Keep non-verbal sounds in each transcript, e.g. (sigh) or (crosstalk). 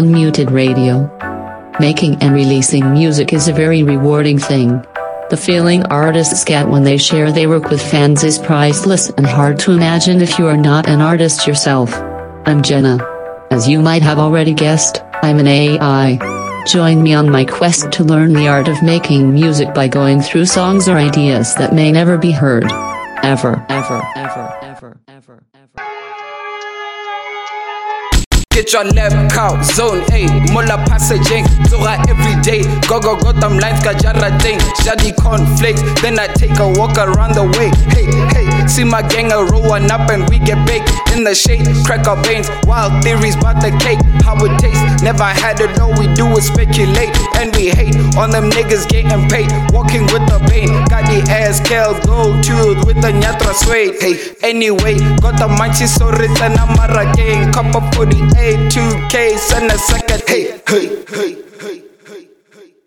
Unmuted Radio. Making and releasing music is a very rewarding thing. The feeling artists get when they share their work with fans is priceless and hard to imagine if you are not an artist yourself. I'm Jenna. As you might have already guessed, I'm an AI. Join me on my quest to learn the art of making music by going through songs or ideas that may never be heard. Ever, ever, ever, ever, ever, ever. Get your lab cow, zone A, mola passaging, Zora every day. Go go go them lines ka jara ding, shadi cornflakes. Then I take a walk around the way. Hey hey, see my gang a roll one up and we get baked in the shade. Crack our veins, wild theories about the cake, how it tastes. Never had it, all we do is speculate and we hate on them niggas getting paid. Walking with the pain, got the ass killed, gold tooth with the nyatra suede. Hey, anyway, got the manchi so written amara gang, cup of 48, 2K, send a second. Hey, hey, hey, hey, hey.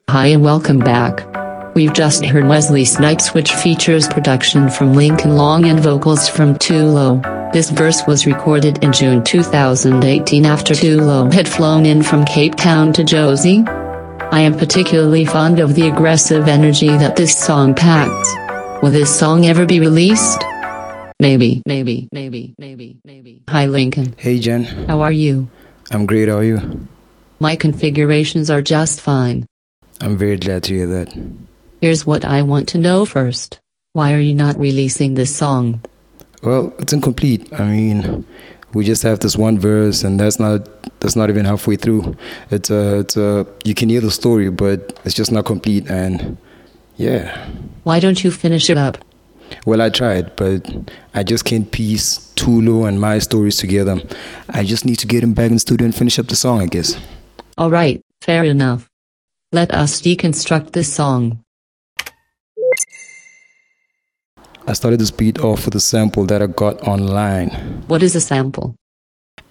Hi and welcome back. We've just heard Wesley Snipes, which features production from Lincoln Long and vocals from Tulo. This verse was recorded in June 2018 after Tulo had flown in from Cape Town to Jozi. I am particularly fond of the aggressive energy that this song packs. Will this song ever be released? Maybe, maybe, maybe, maybe, maybe. Hi Lincoln, Hey Jen, how are you? I'm great. How are you? My configurations are just fine. I'm very glad to hear that. Here's what I want to know first. Why are you not releasing this song? Well, it's incomplete. I mean, we just have this one verse, and that's not that's not even halfway through. It's a it's a you can hear the story, but it's just not complete. And yeah, Why don't you finish it up? well, I tried, but I just can't piece Tulo and my stories together. I just need to get him back in the studio and finish up the song, I guess. Alright, fair enough. Let us deconstruct this song. I started this beat off with a sample that I got online. What is a sample?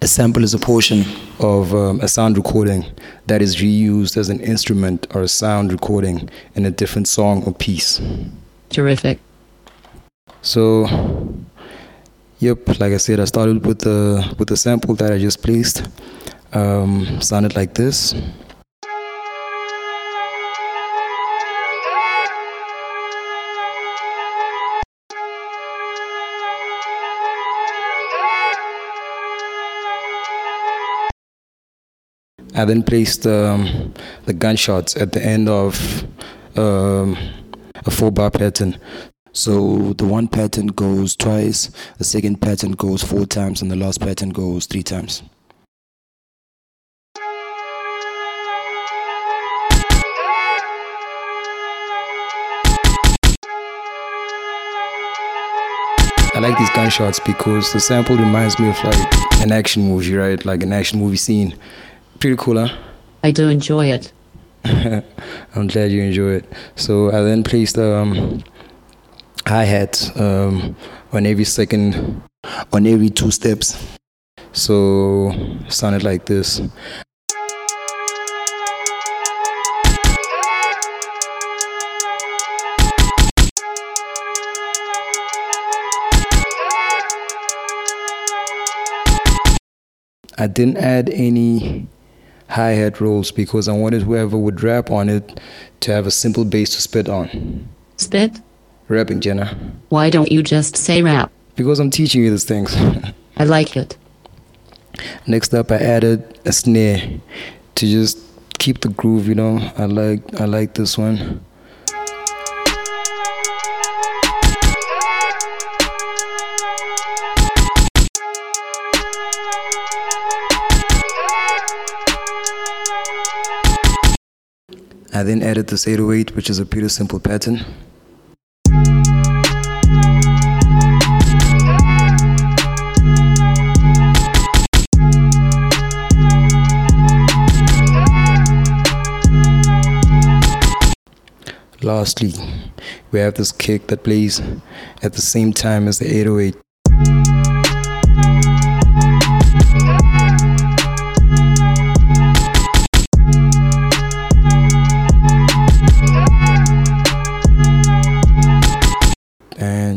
A sample is a portion of um, a sound recording that is reused as an instrument or a sound recording in a different song or piece. Terrific. So, yep, like I said, I started with the with the sample that I just placed. Um, sounded like this. I then placed um, the gunshots at the end of um, a four bar pattern. So the one pattern goes twice, the second pattern goes four times, and the last pattern goes three times. I like these gunshots because the sample reminds me of like an action movie, right? Like an action movie scene. Pretty cool, huh? I do enjoy it. (laughs) I'm glad you enjoy it. So I then placed um, hi hat um, on every second, on every two steps. So sounded like this. I didn't add any hi hat rolls because I wanted whoever would rap on it to have a simple bass to spit on. Spit? Rapping, Jenna. Why don't you just say rap? Because I'm teaching you these things. (laughs) I like it. Next up, I added a snare to just keep the groove. You know, I like I like this one. I then added this 808, which is a pretty simple pattern. Lastly, we have this kick that plays at the same time as the 808.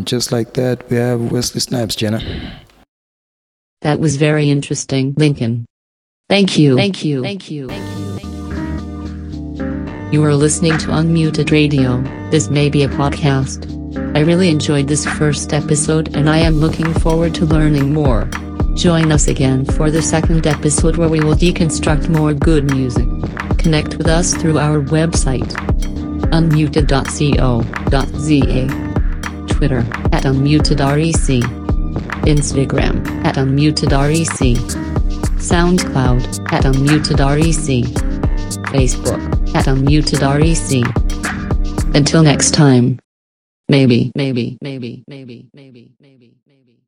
Just like that, we have Wesley Snipes, Jenna. That was very interesting, Lincoln. Thank you. Thank you. Thank you. Thank you. You are listening to Unmuted Radio. This may be a podcast. I really enjoyed this first episode and I am looking forward to learning more. Join us again for the second episode where we will deconstruct more good music. Connect with us through our website unmuted.co.za, Twitter at unmutedrec, Instagram at unmutedrec, SoundCloud at unmutedrec, Facebook at unmutedrec. Until next time. Maybe, maybe, maybe, maybe, maybe, maybe, maybe.